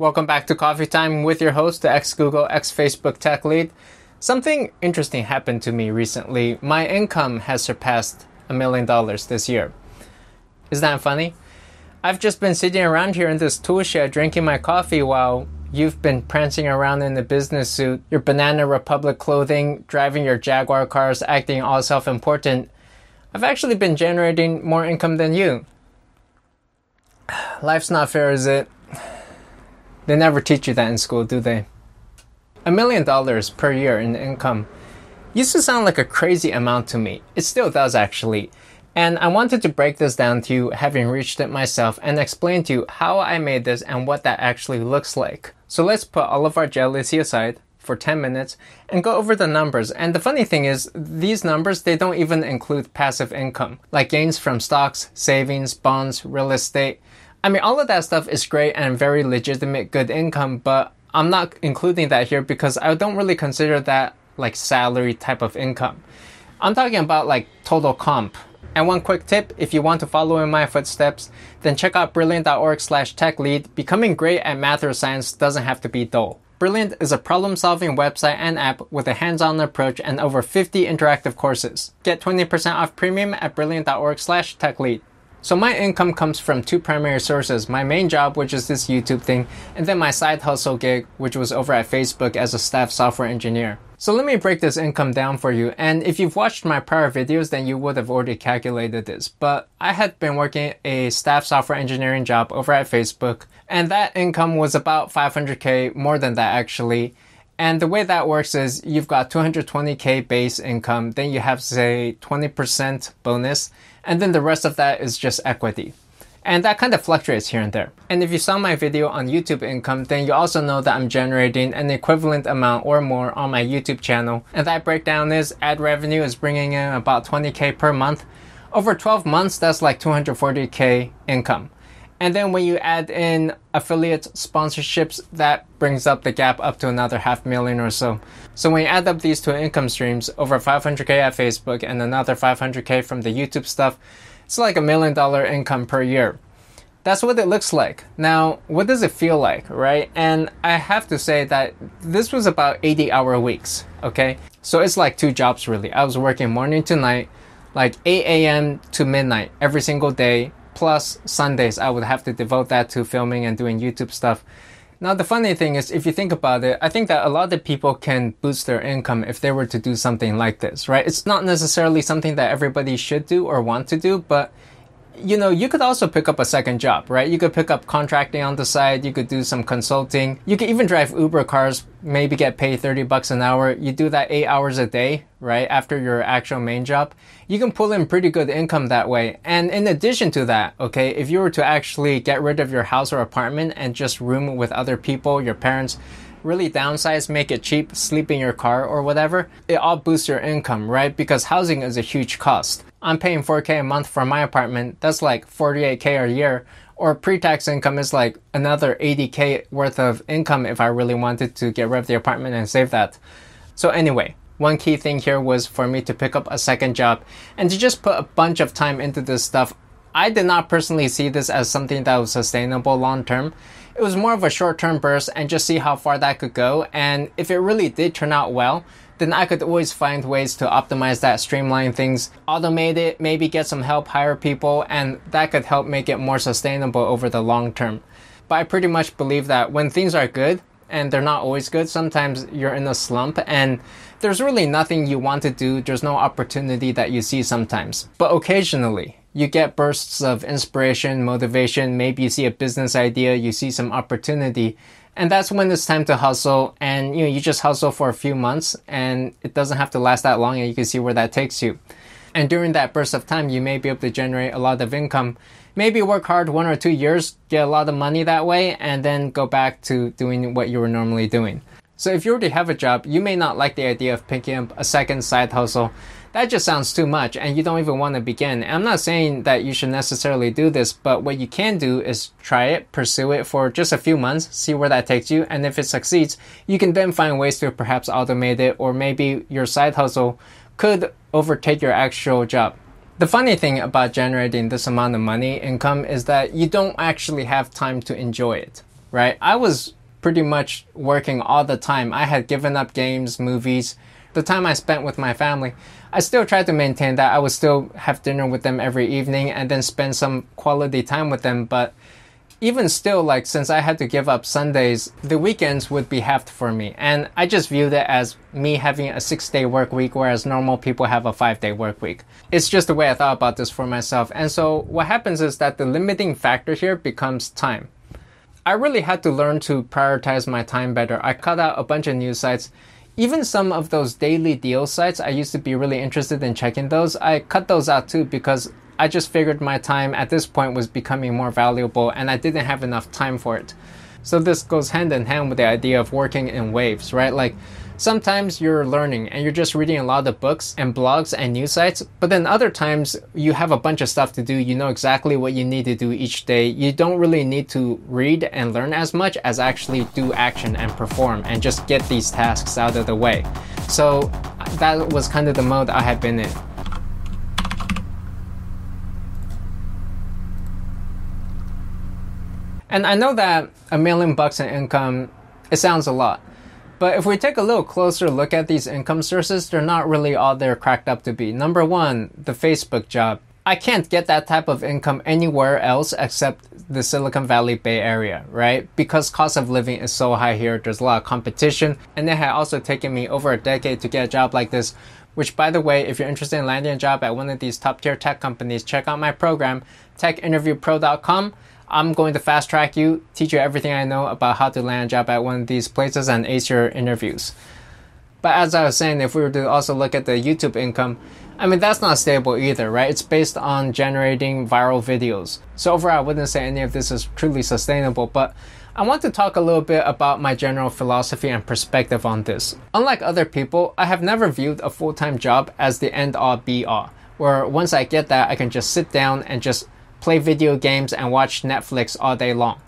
Welcome back to Coffee Time with your host, the ex Google, ex Facebook tech lead. Something interesting happened to me recently. My income has surpassed a million dollars this year. Isn't that funny? I've just been sitting around here in this tool shed drinking my coffee while you've been prancing around in a business suit, your Banana Republic clothing, driving your Jaguar cars, acting all self important. I've actually been generating more income than you. Life's not fair, is it? They never teach you that in school, do they? A million dollars per year in income used to sound like a crazy amount to me. It still does, actually. And I wanted to break this down to you, having reached it myself, and explain to you how I made this and what that actually looks like. So let's put all of our jealousy aside for 10 minutes and go over the numbers. And the funny thing is, these numbers, they don't even include passive income, like gains from stocks, savings, bonds, real estate. I mean, all of that stuff is great and very legitimate good income, but I'm not including that here because I don't really consider that like salary type of income. I'm talking about like total comp. And one quick tip, if you want to follow in my footsteps, then check out brilliant.org slash tech lead. Becoming great at math or science doesn't have to be dull. Brilliant is a problem solving website and app with a hands on approach and over 50 interactive courses. Get 20% off premium at brilliant.org slash tech lead. So my income comes from two primary sources. My main job, which is this YouTube thing, and then my side hustle gig, which was over at Facebook as a staff software engineer. So let me break this income down for you. And if you've watched my prior videos, then you would have already calculated this. But I had been working a staff software engineering job over at Facebook, and that income was about 500k, more than that actually. And the way that works is you've got 220k base income, then you have say 20% bonus, and then the rest of that is just equity. And that kind of fluctuates here and there. And if you saw my video on YouTube income, then you also know that I'm generating an equivalent amount or more on my YouTube channel. And that breakdown is ad revenue is bringing in about 20k per month. Over 12 months, that's like 240k income. And then when you add in affiliate sponsorships, that brings up the gap up to another half million or so. So when you add up these two income streams, over 500k at Facebook and another 500k from the YouTube stuff, it's like a million dollar income per year. That's what it looks like. Now, what does it feel like, right? And I have to say that this was about 80 hour weeks, okay? So it's like two jobs really. I was working morning to night, like 8 a.m. to midnight every single day, plus Sundays, I would have to devote that to filming and doing YouTube stuff. Now, the funny thing is, if you think about it, I think that a lot of people can boost their income if they were to do something like this, right? It's not necessarily something that everybody should do or want to do, but you know, you could also pick up a second job, right? You could pick up contracting on the side. You could do some consulting. You could even drive Uber cars, maybe get paid 30 bucks an hour. You do that eight hours a day, right? After your actual main job. You can pull in pretty good income that way. And in addition to that, okay, if you were to actually get rid of your house or apartment and just room with other people, your parents, really downsize, make it cheap, sleep in your car or whatever, it all boosts your income, right? Because housing is a huge cost. I'm paying 4k a month for my apartment. That's like 48k a year. Or pre-tax income is like another 80k worth of income if I really wanted to get rid of the apartment and save that. So anyway, one key thing here was for me to pick up a second job and to just put a bunch of time into this stuff. I did not personally see this as something that was sustainable long term. It was more of a short term burst and just see how far that could go. And if it really did turn out well, then I could always find ways to optimize that, streamline things, automate it, maybe get some help, hire people, and that could help make it more sustainable over the long term. But I pretty much believe that when things are good, and they're not always good, sometimes you're in a slump and there's really nothing you want to do, there's no opportunity that you see sometimes. But occasionally, you get bursts of inspiration, motivation, maybe you see a business idea, you see some opportunity, and that's when it's time to hustle and you know you just hustle for a few months and it doesn't have to last that long and you can see where that takes you. And during that burst of time you may be able to generate a lot of income. Maybe work hard one or two years get a lot of money that way and then go back to doing what you were normally doing. So if you already have a job you may not like the idea of picking up a second side hustle that just sounds too much and you don't even want to begin. I'm not saying that you should necessarily do this, but what you can do is try it, pursue it for just a few months, see where that takes you, and if it succeeds, you can then find ways to perhaps automate it or maybe your side hustle could overtake your actual job. The funny thing about generating this amount of money income is that you don't actually have time to enjoy it. right? I was pretty much working all the time. I had given up games, movies, the time I spent with my family. I still tried to maintain that. I would still have dinner with them every evening and then spend some quality time with them, but even still, like since I had to give up Sundays, the weekends would be halved for me. And I just viewed it as me having a six day work week, whereas normal people have a five day work week. It's just the way I thought about this for myself. And so what happens is that the limiting factor here becomes time. I really had to learn to prioritize my time better. I cut out a bunch of news sites. Even some of those daily deal sites, I used to be really interested in checking those. I cut those out too because I just figured my time at this point was becoming more valuable and I didn't have enough time for it. So this goes hand in hand with the idea of working in waves, right? Like sometimes you're learning and you're just reading a lot of books and blogs and news sites, but then other times you have a bunch of stuff to do. You know exactly what you need to do each day. You don't really need to read and learn as much as actually do action and perform and just get these tasks out of the way. So that was kind of the mode I had been in. And I know that a million bucks in income, it sounds a lot. But if we take a little closer look at these income sources, they're not really all they're cracked up to be. Number one, the Facebook job. I can't get that type of income anywhere else except the Silicon Valley Bay Area, right? Because cost of living is so high here, there's a lot of competition. And it had also taken me over a decade to get a job like this, which by the way, if you're interested in landing a job at one of these top tier tech companies, check out my program, techinterviewpro.com. I'm going to fast track you, teach you everything I know about how to land a job at one of these places and ace your interviews. But as I was saying, if we were to also look at the YouTube income, I mean, that's not stable either, right? It's based on generating viral videos. So overall, I wouldn't say any of this is truly sustainable, but I want to talk a little bit about my general philosophy and perspective on this. Unlike other people, I have never viewed a full time job as the end all be all, where once I get that, I can just sit down and just play video games, and watch Netflix all day long.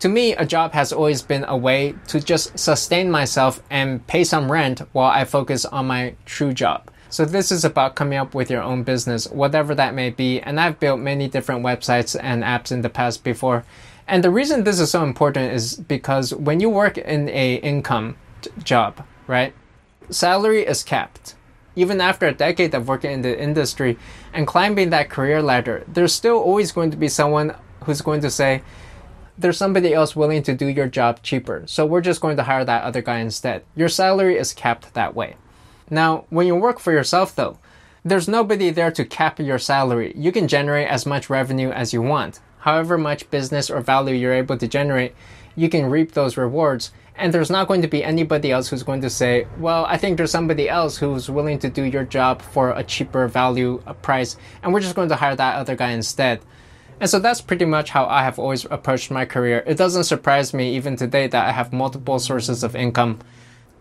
To me, a job has always been a way to just sustain myself and pay some rent while I focus on my true job. So this is about coming up with your own business, whatever that may be. And I've built many different websites and apps in the past before. And the reason this is so important is because when you work in a income job, right? Salary is capped even after a decade of working in the industry and climbing that career ladder, there's still always going to be someone who's going to say, there's somebody else willing to do your job cheaper, so we're just going to hire that other guy instead. Your salary is capped that way. Now, when you work for yourself though, there's nobody there to cap your salary. You can generate as much revenue as you want. However much business or value you're able to generate, you can reap those rewards and there's not going to be anybody else who's going to say, well, I think there's somebody else who's willing to do your job for a cheaper value a price, and we're just going to hire that other guy instead. And so that's pretty much how I have always approached my career. It doesn't surprise me even today that I have multiple sources of income.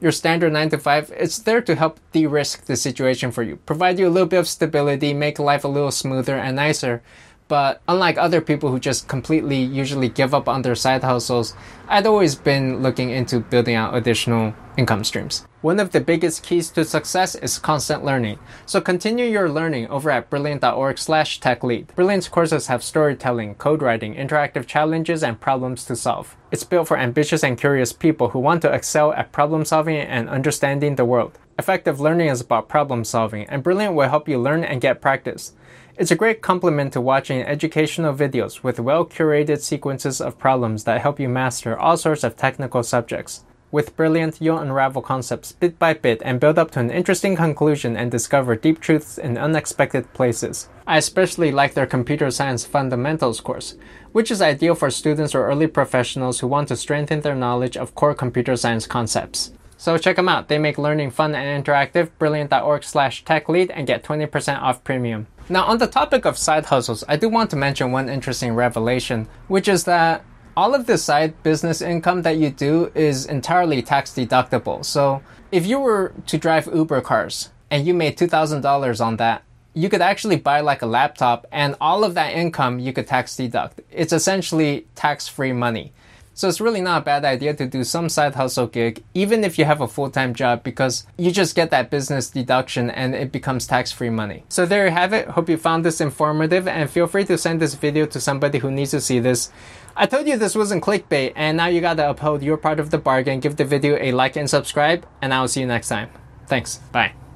Your standard 9 to 5, it's there to help de risk the situation for you, provide you a little bit of stability, make life a little smoother and nicer. But unlike other people who just completely usually give up on their side hustles, I'd always been looking into building out additional income streams. One of the biggest keys to success is constant learning. So continue your learning over at brilliant.org slash techlead. Brilliant's courses have storytelling, code writing, interactive challenges, and problems to solve. It's built for ambitious and curious people who want to excel at problem solving and understanding the world. Effective learning is about problem solving, and Brilliant will help you learn and get practice. It's a great complement to watching educational videos with well curated sequences of problems that help you master all sorts of technical subjects. With Brilliant, you'll unravel concepts bit by bit and build up to an interesting conclusion and discover deep truths in unexpected places. I especially like their Computer Science Fundamentals course, which is ideal for students or early professionals who want to strengthen their knowledge of core computer science concepts. So check them out. They make learning fun and interactive. Brilliant.org slash techlead and get 20% off premium. Now, on the topic of side hustles, I do want to mention one interesting revelation, which is that all of the side business income that you do is entirely tax deductible. So, if you were to drive Uber cars and you made $2,000 on that, you could actually buy like a laptop and all of that income you could tax deduct. It's essentially tax free money. So it's really not a bad idea to do some side hustle gig, even if you have a full time job, because you just get that business deduction and it becomes tax free money. So there you have it. Hope you found this informative and feel free to send this video to somebody who needs to see this. I told you this wasn't clickbait, and now you gotta uphold your part of the bargain. Give the video a like and subscribe, and I will see you next time. Thanks. Bye.